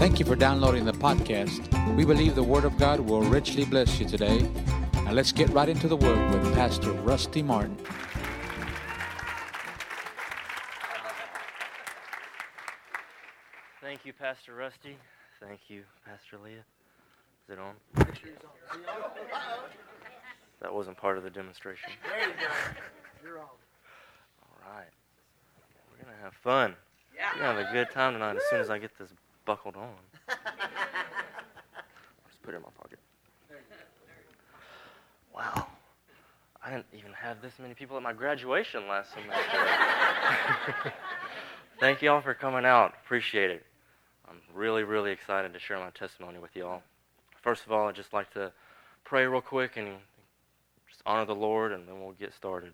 Thank you for downloading the podcast. We believe the Word of God will richly bless you today. Now let's get right into the Word with Pastor Rusty Martin. Thank you, Pastor Rusty. Thank you, Pastor Leah. Is it on? That wasn't part of the demonstration. There you go. You're on. All right. We're going to have fun. Yeah. We're going to have a good time tonight as soon as I get this buckled on. Just put it in my pocket. Wow. I didn't even have this many people at my graduation last semester. Thank you all for coming out. Appreciate it. I'm really, really excited to share my testimony with you all. First of all, I'd just like to pray real quick and just honor the Lord, and then we'll get started.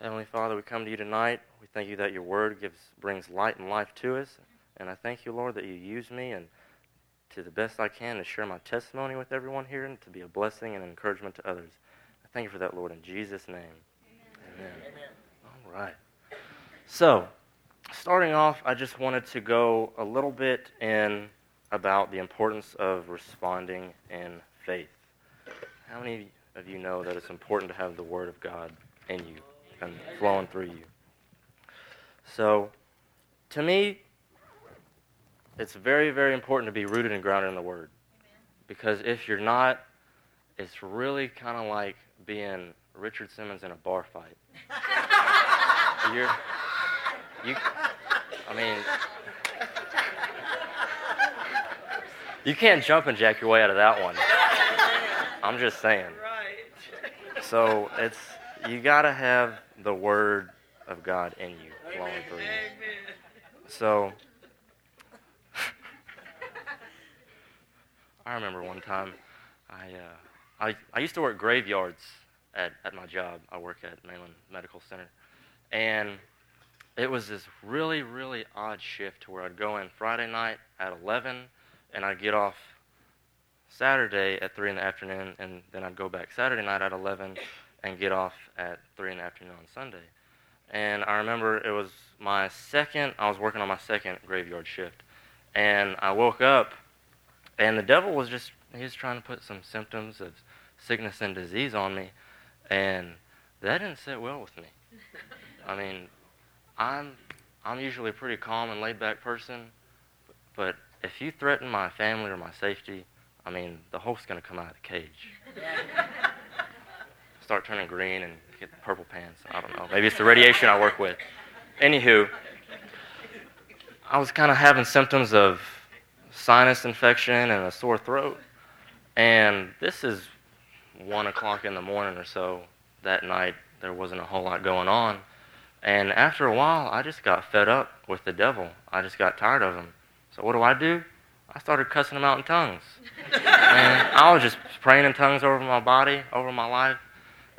Heavenly Father, we come to you tonight. We thank you that your word gives brings light and life to us. And I thank you, Lord, that you use me and to the best I can to share my testimony with everyone here and to be a blessing and encouragement to others. I thank you for that, Lord, in Jesus' name. Amen. Amen. All right. So, starting off, I just wanted to go a little bit in about the importance of responding in faith. How many of you know that it's important to have the Word of God in you and flowing through you? So, to me, it's very, very important to be rooted and grounded in the Word. Because if you're not, it's really kind of like being Richard Simmons in a bar fight. You're, you, I mean, you can't jump and jack your way out of that one. I'm just saying. So it's you gotta have the word of God in you, flowing through you. So I remember one time I, uh, I I used to work graveyards at, at my job. I work at Mainland Medical Center. And it was this really, really odd shift to where I'd go in Friday night at 11 and I'd get off Saturday at 3 in the afternoon and then I'd go back Saturday night at 11 and get off at 3 in the afternoon on Sunday. And I remember it was my second, I was working on my second graveyard shift. And I woke up and the devil was just, he was trying to put some symptoms of sickness and disease on me. And that didn't sit well with me. I mean, I'm, I'm usually a pretty calm and laid back person, but if you threaten my family or my safety, I mean, the Hulk's going to come out of the cage. Start turning green and get purple pants. I don't know. Maybe it's the radiation I work with. Anywho, I was kind of having symptoms of sinus infection and a sore throat. And this is one o'clock in the morning or so that night. There wasn't a whole lot going on. And after a while, I just got fed up with the devil. I just got tired of him. So what do I do? I started cussing him out in tongues. and I was just praying in tongues over my body, over my life,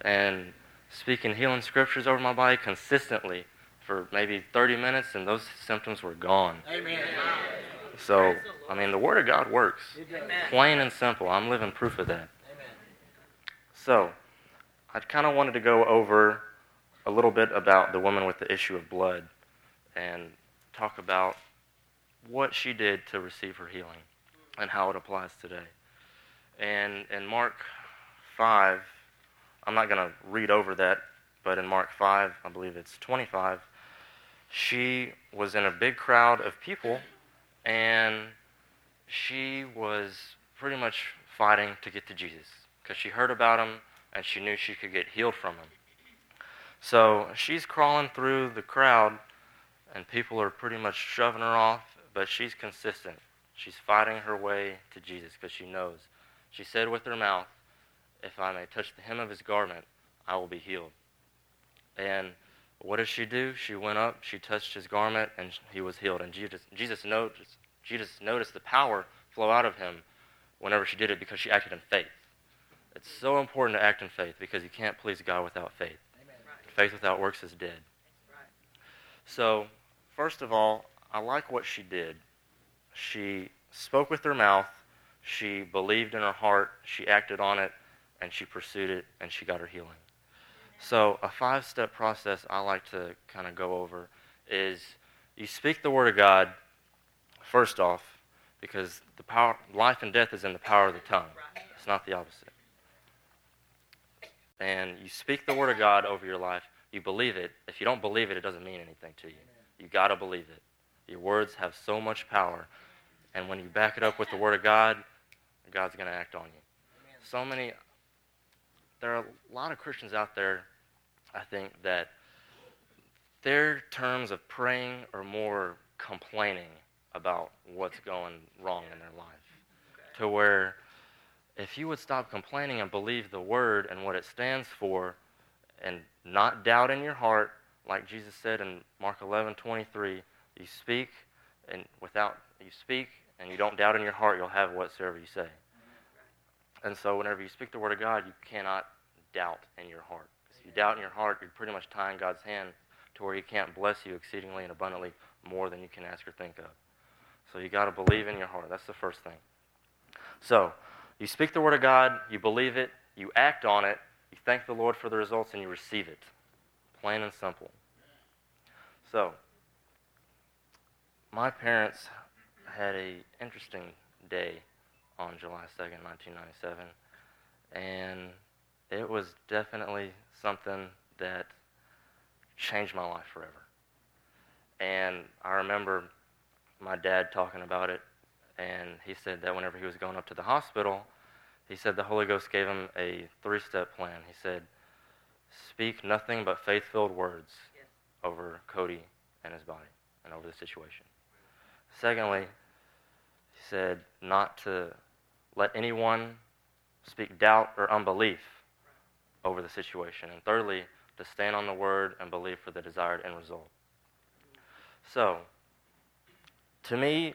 and speaking healing scriptures over my body consistently for maybe 30 minutes, and those symptoms were gone. Amen. So, I mean, the Word of God works. Plain and simple. I'm living proof of that. So, I kind of wanted to go over a little bit about the woman with the issue of blood and talk about what she did to receive her healing and how it applies today. And in Mark 5, I'm not going to read over that, but in Mark 5, I believe it's 25, she was in a big crowd of people and she was pretty much fighting to get to Jesus because she heard about him and she knew she could get healed from him. So she's crawling through the crowd, and people are pretty much shoving her off, but she's consistent. She's fighting her way to Jesus because she knows. She said with her mouth, If I may touch the hem of his garment, I will be healed. And what did she do? She went up, she touched his garment, and he was healed. And Jesus, Jesus, noticed, Jesus noticed the power flow out of him whenever she did it because she acted in faith. It's so important to act in faith because you can't please God without faith. Faith without works is dead. So, first of all, I like what she did. She spoke with her mouth, she believed in her heart, she acted on it, and she pursued it, and she got her healing. So, a five step process I like to kind of go over is you speak the Word of God, first off, because the power, life and death is in the power of the tongue. It's not the opposite. And you speak the word of God over your life. You believe it. If you don't believe it, it doesn't mean anything to you. You got to believe it. Your words have so much power. And when you back it up with the word of God, God's going to act on you. So many, there are a lot of Christians out there, I think, that their terms of praying are more complaining about what's going wrong in their life. To where if you would stop complaining and believe the word and what it stands for and not doubt in your heart, like Jesus said in Mark 11 23, you speak and without you speak and you don't doubt in your heart, you'll have whatsoever you say. Mm-hmm. And so whenever you speak the word of God, you cannot doubt in your heart. If you doubt in your heart, you're pretty much tying God's hand to where he can't bless you exceedingly and abundantly more than you can ask or think of. So you got to believe in your heart. That's the first thing. So, you speak the word of God, you believe it, you act on it, you thank the Lord for the results, and you receive it. Plain and simple. So, my parents had a interesting day on July 2nd, 1997, and it was definitely something that changed my life forever. And I remember my dad talking about it, and he said that whenever he was going up to the hospital, he said the Holy Ghost gave him a three step plan. He said, Speak nothing but faith filled words yes. over Cody and his body and over the situation. Secondly, he said not to let anyone speak doubt or unbelief over the situation. And thirdly, to stand on the word and believe for the desired end result. So, to me,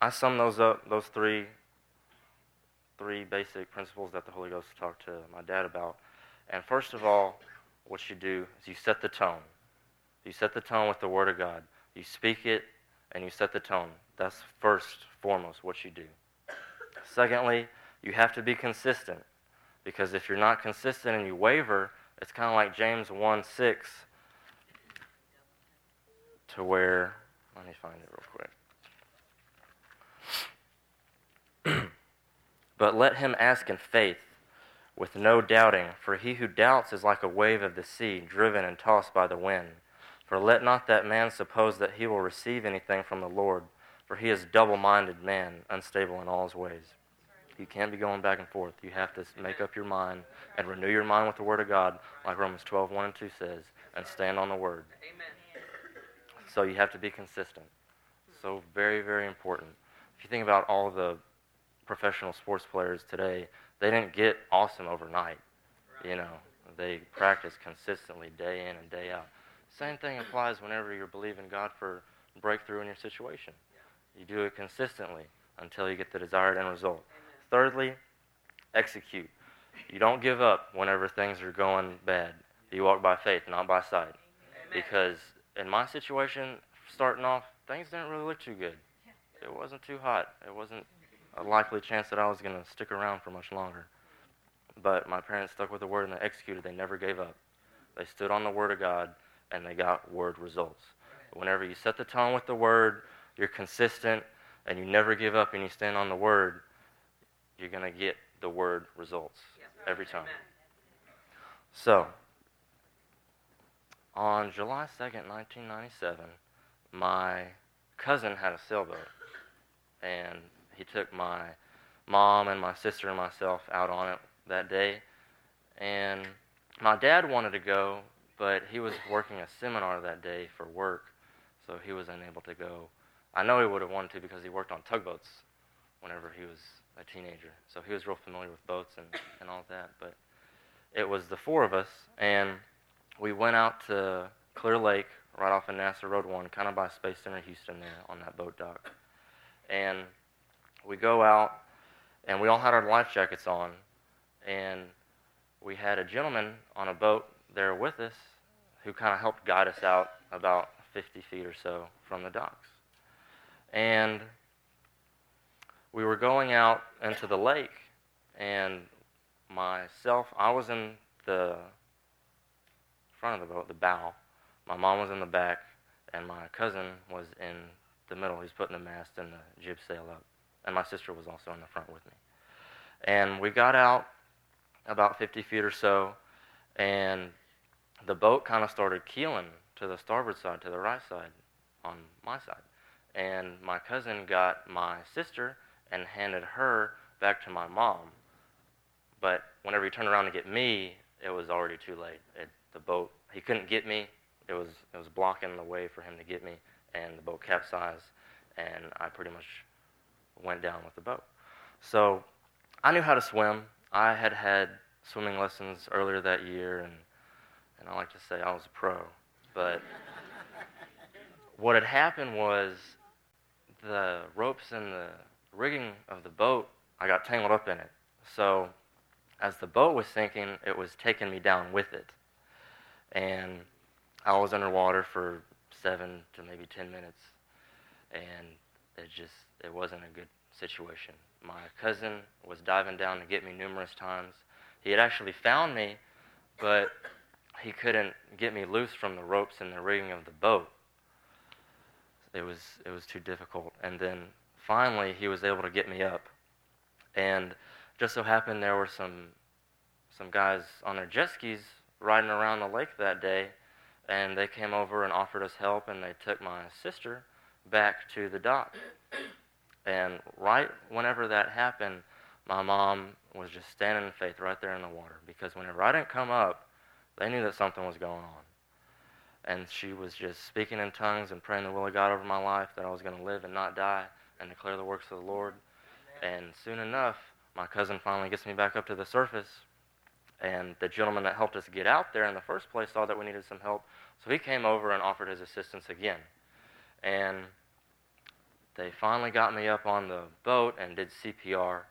I sum those up, those three, three basic principles that the Holy Ghost talked to my dad about. And first of all, what you do is you set the tone. You set the tone with the Word of God. You speak it and you set the tone. That's first, foremost, what you do. Secondly, you have to be consistent. Because if you're not consistent and you waver, it's kind of like James 1 6, to where, let me find it real quick. but let him ask in faith, with no doubting, for he who doubts is like a wave of the sea, driven and tossed by the wind. For let not that man suppose that he will receive anything from the Lord, for he is double minded man, unstable in all his ways. You can't be going back and forth. You have to make up your mind and renew your mind with the Word of God, like Romans 12, 1 and 2 says, and stand on the Word. Amen. So you have to be consistent. So very, very important. If you think about all the professional sports players today, they didn't get awesome overnight. You know, they practice consistently day in and day out. Same thing applies whenever you're believing God for breakthrough in your situation. You do it consistently until you get the desired end result. Thirdly, execute. You don't give up whenever things are going bad. You walk by faith, not by sight. Because in my situation, starting off, things didn't really look too good. It wasn't too hot. It wasn't a likely chance that I was going to stick around for much longer. But my parents stuck with the word and they executed. They never gave up. They stood on the word of God and they got word results. Whenever you set the tone with the word, you're consistent and you never give up and you stand on the word, you're going to get the word results every time. So, on July 2nd, 1997, my cousin had a sailboat. And he took my mom and my sister and myself out on it that day. And my dad wanted to go, but he was working a seminar that day for work, so he was unable to go. I know he would have wanted to because he worked on tugboats whenever he was a teenager. So he was real familiar with boats and, and all that. But it was the four of us, and we went out to Clear Lake, right off of NASA Road 1, kind of by Space Center Houston there on that boat dock. And we go out, and we all had our life jackets on, and we had a gentleman on a boat there with us who kind of helped guide us out about 50 feet or so from the docks. And we were going out into the lake, and myself, I was in the front of the boat, the bow. My mom was in the back, and my cousin was in the middle. He's putting the mast and the jib sail up. and my sister was also in the front with me. And we got out about 50 feet or so, and the boat kind of started keeling to the starboard side, to the right side, on my side. And my cousin got my sister and handed her back to my mom. But whenever he turned around to get me, it was already too late. It, the boat, he couldn't get me. It was, it was blocking the way for him to get me, and the boat capsized, and I pretty much went down with the boat. So I knew how to swim. I had had swimming lessons earlier that year, and, and I like to say I was a pro. But what had happened was the ropes and the rigging of the boat, I got tangled up in it. So as the boat was sinking, it was taking me down with it. And I was underwater for seven to maybe ten minutes, and it just it wasn't a good situation. My cousin was diving down to get me numerous times. He had actually found me, but he couldn't get me loose from the ropes and the rigging of the boat. It was it was too difficult. And then finally he was able to get me up. And just so happened there were some some guys on their jet skis riding around the lake that day and they came over and offered us help and they took my sister back to the dock. And right whenever that happened, my mom was just standing in faith right there in the water because whenever I didn't come up, they knew that something was going on. And she was just speaking in tongues and praying the will of God over my life that I was going to live and not die and declare the works of the Lord. And soon enough, my cousin finally gets me back up to the surface. And the gentleman that helped us get out there in the first place saw that we needed some help. So he came over and offered his assistance again. And they finally got me up on the boat and did CPR.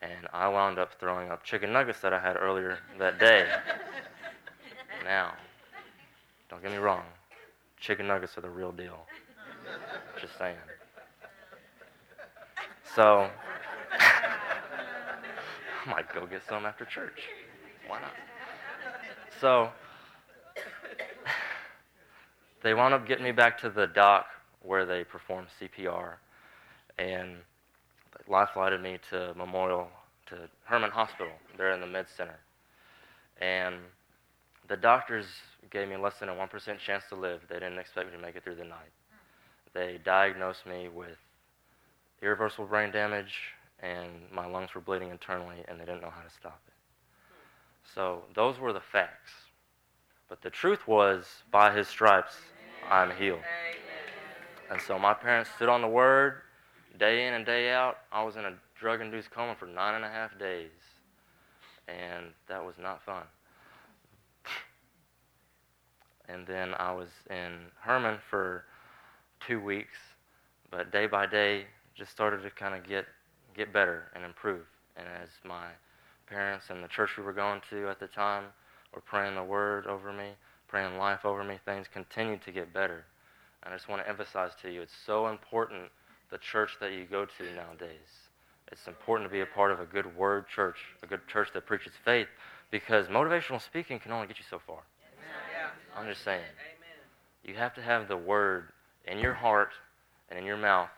And I wound up throwing up chicken nuggets that I had earlier that day. now, don't get me wrong, chicken nuggets are the real deal. Just saying. So, I might go get some after church. Why not? So, they wound up getting me back to the dock where they performed CPR, and life flighted me to Memorial, to Hermann Hospital. They're in the med center. And the doctors gave me less than a 1% chance to live. They didn't expect me to make it through the night. They diagnosed me with irreversible brain damage, and my lungs were bleeding internally, and they didn't know how to stop it. So those were the facts. But the truth was, by his stripes, I'm healed. And so my parents stood on the word day in and day out. I was in a drug induced coma for nine and a half days. And that was not fun. And then I was in Hermann for two weeks. But day by day, just started to kind of get, get better and improve. And as my parents and the church we were going to at the time were praying the word over me, praying life over me, things continued to get better. And I just want to emphasize to you, it's so important the church that you go to nowadays. It's important to be a part of a good word church, a good church that preaches faith, because motivational speaking can only get you so far. I'm just saying. You have to have the word in your heart and in your mouth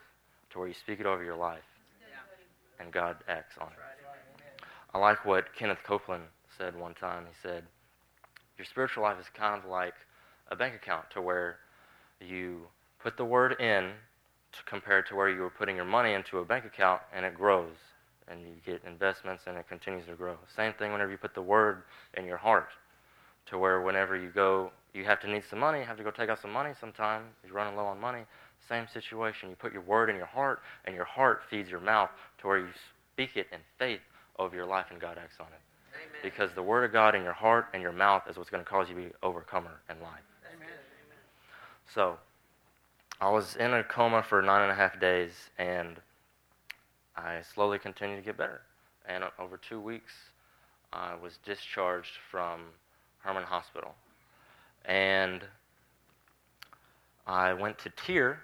to where you speak it over your life, and God acts on it. I like what Kenneth Copeland said one time. He said, your spiritual life is kind of like a bank account to where you put the word in to compared to where you were putting your money into a bank account and it grows and you get investments and it continues to grow. Same thing whenever you put the word in your heart to where whenever you go, you have to need some money, you have to go take out some money sometime, you're running low on money. Same situation. You put your word in your heart and your heart feeds your mouth to where you speak it in faith over your life and God acts on it. Because the Word of God in your heart and your mouth is what's going to cause you to be overcomer in life. Amen. So, I was in a coma for nine and a half days, and I slowly continued to get better. And over two weeks, I was discharged from Hermann Hospital. And I went to TIRR,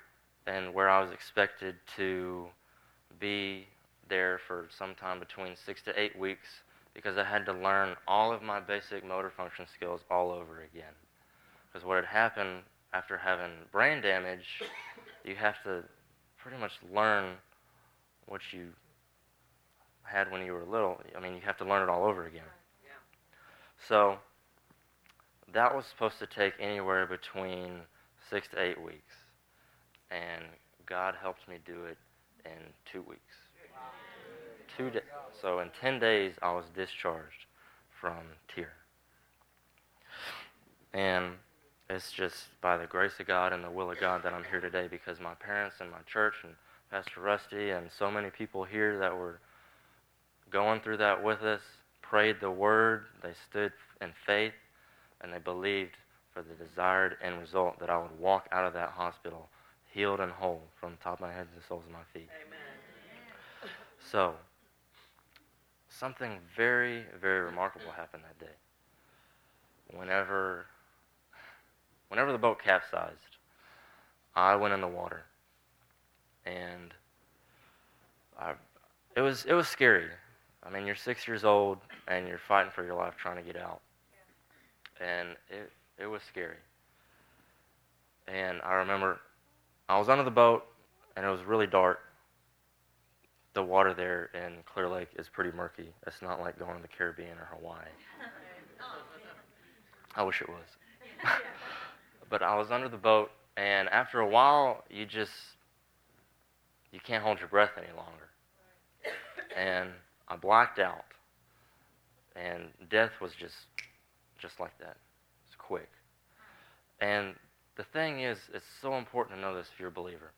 and where I was expected to be there for sometime between six to eight weeks because I had to learn all of my basic motor function skills all over again. Because what had happened after having brain damage, you have to pretty much learn what you had when you were little. I mean, you have to learn it all over again. So that was supposed to take anywhere between six to eight weeks, and God helped me do it in two weeks. Two da- so in ten days, I was discharged from TIRR. And it's just by the grace of God and the will of God that I'm here today because my parents and my church and Pastor Rusty and so many people here that were going through that with us prayed the word, they stood in faith, and they believed for the desired end result that I would walk out of that hospital healed and whole from the top of my head to the soles of my feet. Amen. So, something very, very remarkable happened that day. Whenever, whenever the boat capsized, I went in the water, and I, it was it was scary. I mean, you're six years old and you're fighting for your life trying to get out, and it it was scary. And I remember I was under the boat, and it was really dark the water there in Clear Lake is pretty murky. It's not like going to the Caribbean or Hawaii. I wish it was. but I was under the boat, and after a while, you just you can't hold your breath any longer. And I blacked out, and death was just just like that. It's quick. And the thing is, it's so important to know this if you're a believer.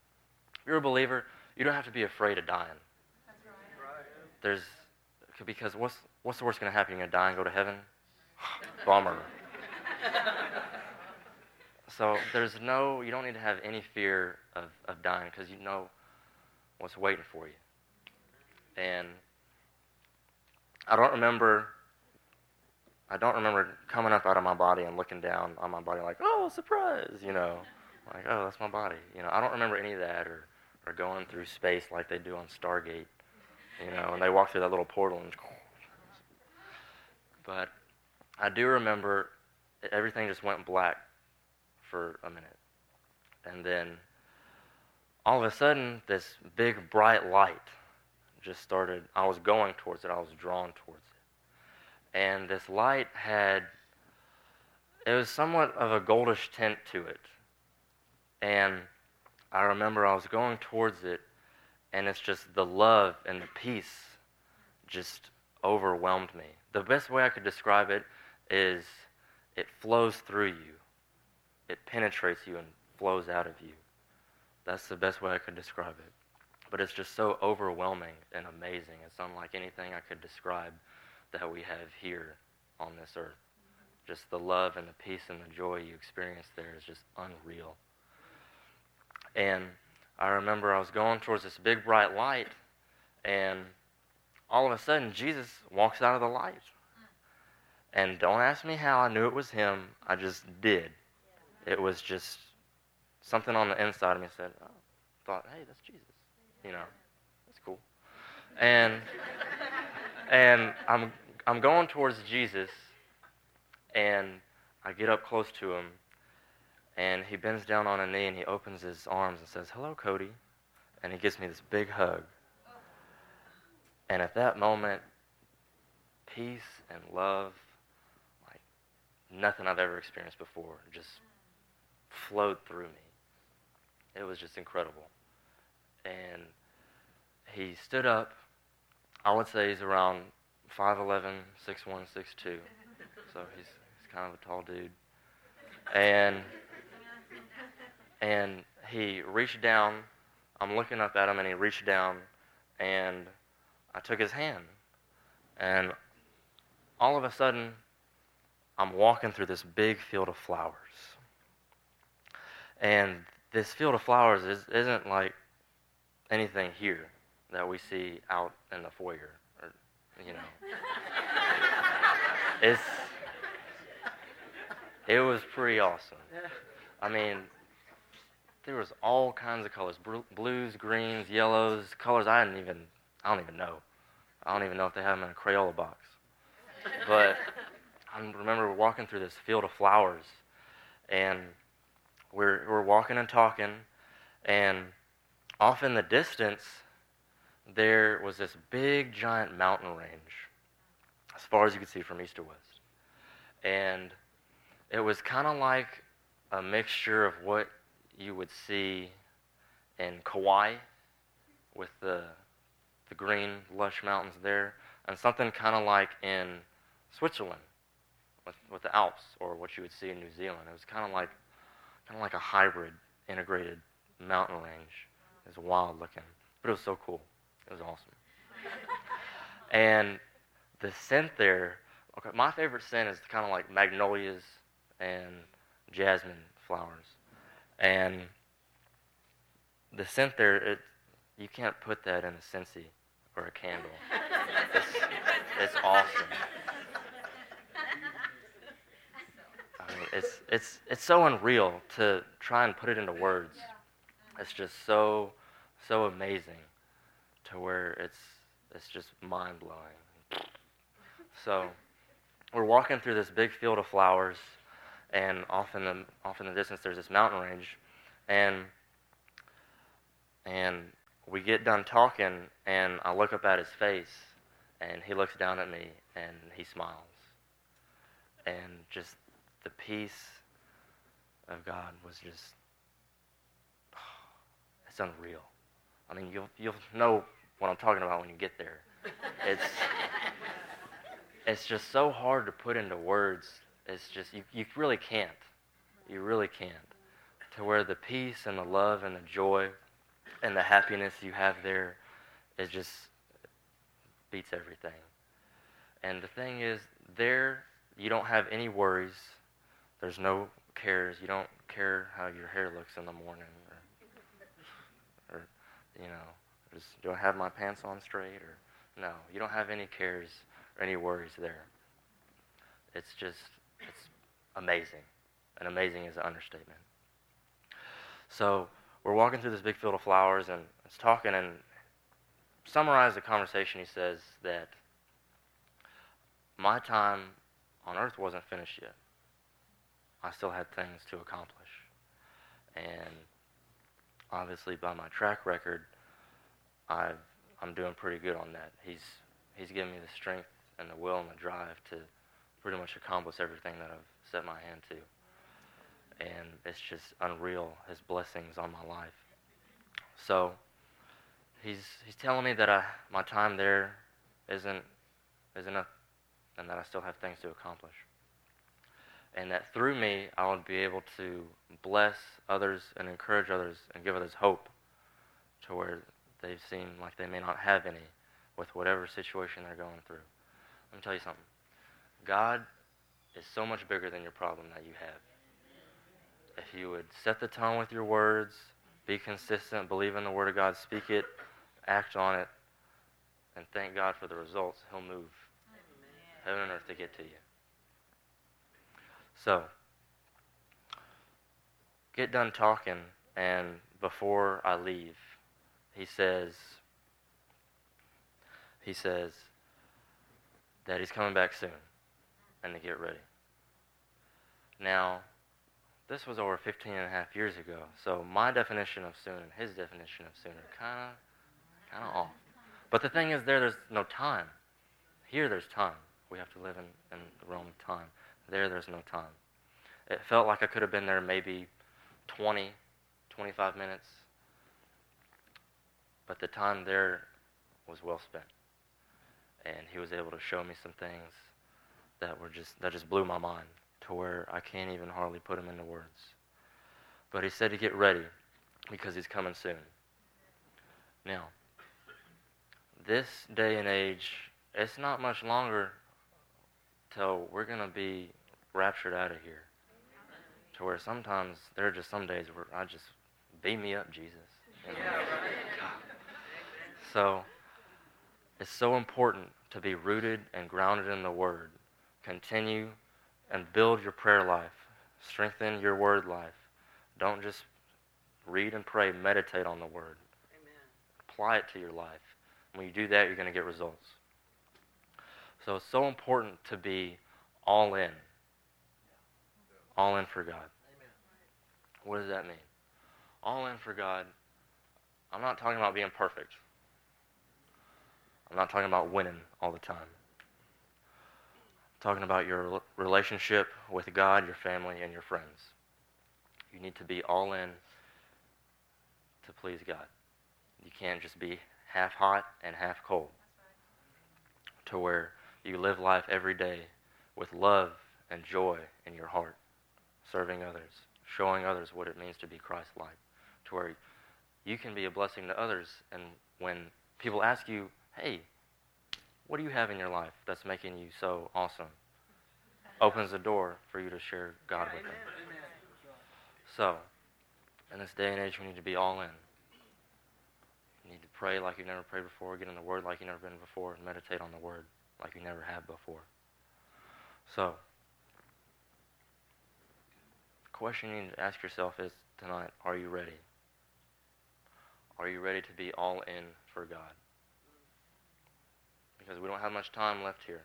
If you're a believer, you don't have to be afraid of dying That's right. there's because what's what's the worst going to happen? You're going to die and go to heaven? Bummer. so there's no, you don't need to have any fear of, of dying because you know what's waiting for you. And I don't remember, I don't remember coming up out of my body and looking down on my body like, oh, surprise, you know, like, oh, that's my body. You know, I don't remember any of that or, or going through space like they do on Stargate you know, and they walk through that little portal and. But I do remember everything just went black for a minute, and then all of a sudden this big bright light just started. I was going towards it. I was drawn towards it, and this light had. It was somewhat of a goldish tint to it, and I remember I was going towards it and it's just the love and the peace just overwhelmed me. The best way I could describe it is it flows through you, it penetrates you and flows out of you. That's the best way I could describe it. But it's just so overwhelming and amazing. It's unlike anything I could describe that we have here on this earth. Just the love and the peace and the joy you experience there is just unreal. And I remember I was going towards this big bright light, and all of a sudden, Jesus walks out of the light. And don't ask me how I knew it was him, I just did. It was just something on the inside of me said, oh, thought, hey, that's Jesus. You know, that's cool. And and I'm I'm going towards Jesus, and I get up close to him, and he bends down on a knee and he opens his arms and says, Hello, Cody. And he gives me this big hug. And at that moment, peace and love, like nothing I've ever experienced before, just flowed through me. It was just incredible. And he stood up. I would say he's around 5'11, 6'1, 6'2. So he's, he's kind of a tall dude. And and he reached down. I'm looking up at him, and he reached down, and I took his hand. And all of a sudden, I'm walking through this big field of flowers. And this field of flowers is, isn't like anything here that we see out in the foyer, or you know. It's it was pretty awesome. I mean, there was all kinds of colors blues greens yellows colors i didn't even i don't even know. I don't even know if they have them in a crayola box. But i remember walking through this field of flowers and we're, we're walking and talking and off in the distance there was this big, giant mountain range, as far as you could see from east to west. And it was kind of like a mixture of what you would see in Kauai with the, the green, lush mountains there, and something kind of like in Switzerland with, with the Alps or what you would see in New Zealand. It was kind of like kind of like a hybrid integrated mountain range. It was wild looking, but it was so cool. It was awesome. and the scent there, okay, my favorite scent is kind of like magnolias and jasmine flowers. And the scent there, it, you can't put that in a Scentsy or a candle. It's, it's awesome. I mean, it's, it's, it's so unreal to try and put it into words. It's just so, so amazing to where it's, it's just mind blowing. So, we're walking through this big field of flowers, and off in the, off in the distance, there's this mountain range. And, and we get done talking, and I look up at his face, and he looks down at me, and he smiles. And just the peace of God was just, it's unreal. I mean, you'll, you'll know what I'm talking about when you get there. It's, it's just so hard to put into words. It's just, you, you really can't. You really can't. To where the peace and the love and the joy and the happiness you have there, it just beats everything. And the thing is, there you don't have any worries. There's no cares. You don't care how your hair looks in the morning, or, or you know, just, do I have my pants on straight, or no. You don't have any cares any worries there. It's just, it's amazing, and amazing is an understatement. So we're walking through this big field of flowers, and it's talking, and summarize the conversation. He says that my time on earth wasn't finished yet. I still had things to accomplish. And obviously, by my track record, i am doing pretty good on that. He's, he's given me the strength and the will and the drive to pretty much accomplish everything that I've set my hand to. And it's just unreal, his blessings on my life. So, he's, he's telling me that I, my time there isn't, isn't enough and that I still have things to accomplish and that through me I would be able to bless others and encourage others and give others hope to where they seem like they may not have any with whatever situation they're going through. Let me tell you something. God is so much bigger than your problem that you have. If you would set the tone with your words, be consistent, believe in the Word of God, speak it, act on it, and thank God for the results, He'll move heaven and earth to get to you. So, get done talking, and before I leave, he says, he says that he's coming back soon and to get ready. Now, this was over 15 and a half years ago, so my definition of soon and his definition of soon are kind of kind of off. But the thing is, there, there's no time. Here, there's time. We have to live in, in the realm of time. There, there's no time. It felt like I could have been there maybe 20, 25 minutes. But the time there was well spent. And he was able to show me some things that were just that just blew my mind to where I can't even hardly put them into words. But he said to get ready because he's coming soon. Now, this day and age, it's not much longer till we're going to be raptured out of here. To where sometimes there are just some days where I just beam me up, Jesus. Yeah, right. So it's so important to be rooted and grounded in the Word. Continue and build your prayer life. Strengthen your word life. Don't just read and pray, meditate on the Word. Amen. Apply it to your life. When you do that, you're going to get results. So it's so important to be all in. All in for God. Amen. What does that mean? All in for God. I'm not talking about being perfect. I'm not talking about winning all the time. I'm talking about your relationship with God, your family, and your friends. You need to be all in to please God. You can't just be half hot and half cold. To where you live life every day with love and joy in your heart, serving others, showing others what it means to be Christ like. To where you can be a blessing to others. And when people ask you, hey, what do you have in your life that's making you so awesome? Opens the door for you to share God with them. So, in this day and age, we need to be all in. You need to pray like you've never prayed before, get in the Word like you've never been before, and meditate on the Word like you never have before. So, the question you need to ask yourself is tonight, are you ready? Are you ready to be all in for God? Because we don't have much time left here.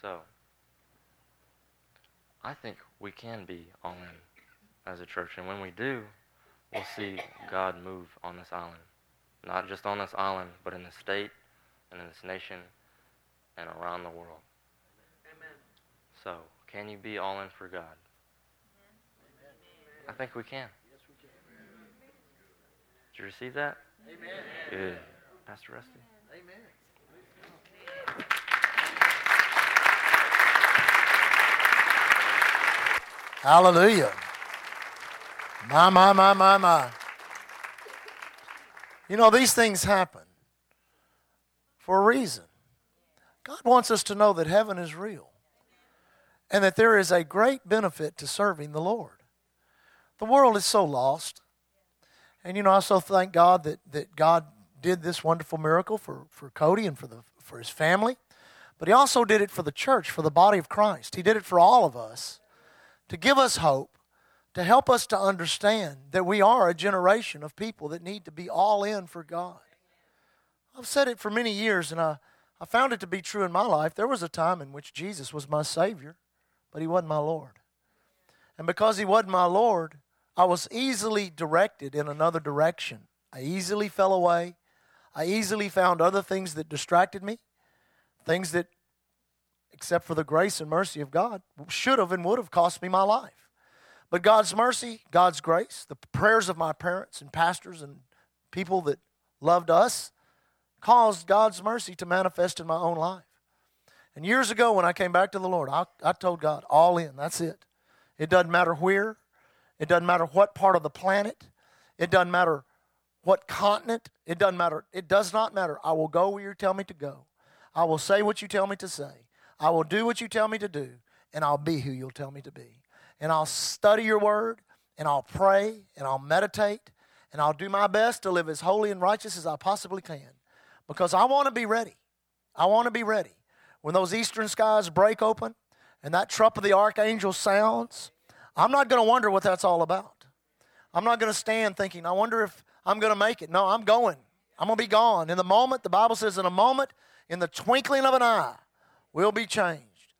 So, I think we can be all in as a church. And when we do, we'll see God move on this island. Not just on this island, but in the state and in this nation and around the world. Amen. So, can you be all in for God? Amen. I think we can. Yes, we can. Did you receive that? Amen. Good. Pastor Rusty? Amen. Hallelujah. My, my, my, my, my. You know, these things happen for a reason. God wants us to know that heaven is real and that there is a great benefit to serving the Lord. The world is so lost. And you know, I so thank God that, that God did this wonderful miracle for, for Cody and for, the, for his family. But he also did it for the church, for the body of Christ. He did it for all of us to give us hope, to help us to understand that we are a generation of people that need to be all in for God. I've said it for many years, and I, I found it to be true in my life. There was a time in which Jesus was my Savior, but He wasn't my Lord. And because He wasn't my Lord, I was easily directed in another direction. I easily fell away. I easily found other things that distracted me, things that, except for the grace and mercy of God, should have and would have cost me my life. But God's mercy, God's grace, the prayers of my parents and pastors and people that loved us caused God's mercy to manifest in my own life. And years ago, when I came back to the Lord, I, I told God, all in, that's it. It doesn't matter where, it doesn't matter what part of the planet, it doesn't matter what continent, it doesn't matter. It does not matter. I will go where you tell me to go. I will say what you tell me to say. I will do what you tell me to do, and I'll be who you'll tell me to be. And I'll study your word, and I'll pray, and I'll meditate, and I'll do my best to live as holy and righteous as I possibly can because I want to be ready. I want to be ready. When those eastern skies break open and that trump of the archangel sounds, I'm not going to wonder what that's all about. I'm not going to stand thinking, I wonder if I'm going to make it. No, I'm going. I'm going to be gone. In the moment, the Bible says, in a moment, in the twinkling of an eye, we'll be changed.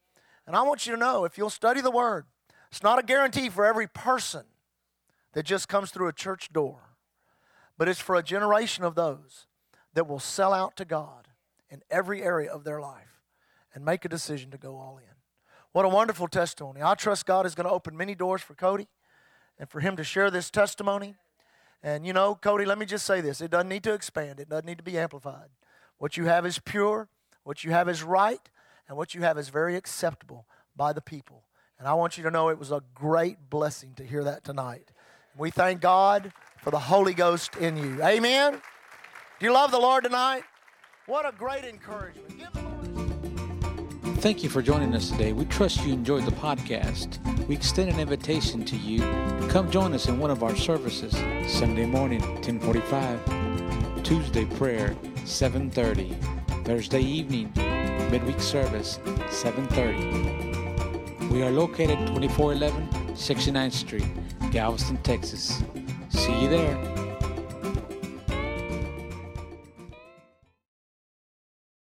And I want you to know if you'll study the Word, it's not a guarantee for every person that just comes through a church door, but it's for a generation of those that will sell out to God in every area of their life and make a decision to go all in. What a wonderful testimony. I trust God is going to open many doors for Cody and for him to share this testimony. And you know, Cody, let me just say this it doesn't need to expand, it doesn't need to be amplified. What you have is pure, what you have is right, and what you have is very acceptable by the people. And I want you to know it was a great blessing to hear that tonight. We thank God for the Holy Ghost in you. Amen. Do you love the Lord tonight? What a great encouragement. Thank you for joining us today. We trust you enjoyed the podcast. We extend an invitation to you to come join us in one of our services. Sunday morning, 1045. Tuesday prayer, 730. Thursday evening, midweek service, 730. We are located 2411 69th Street, Galveston, Texas. See you there.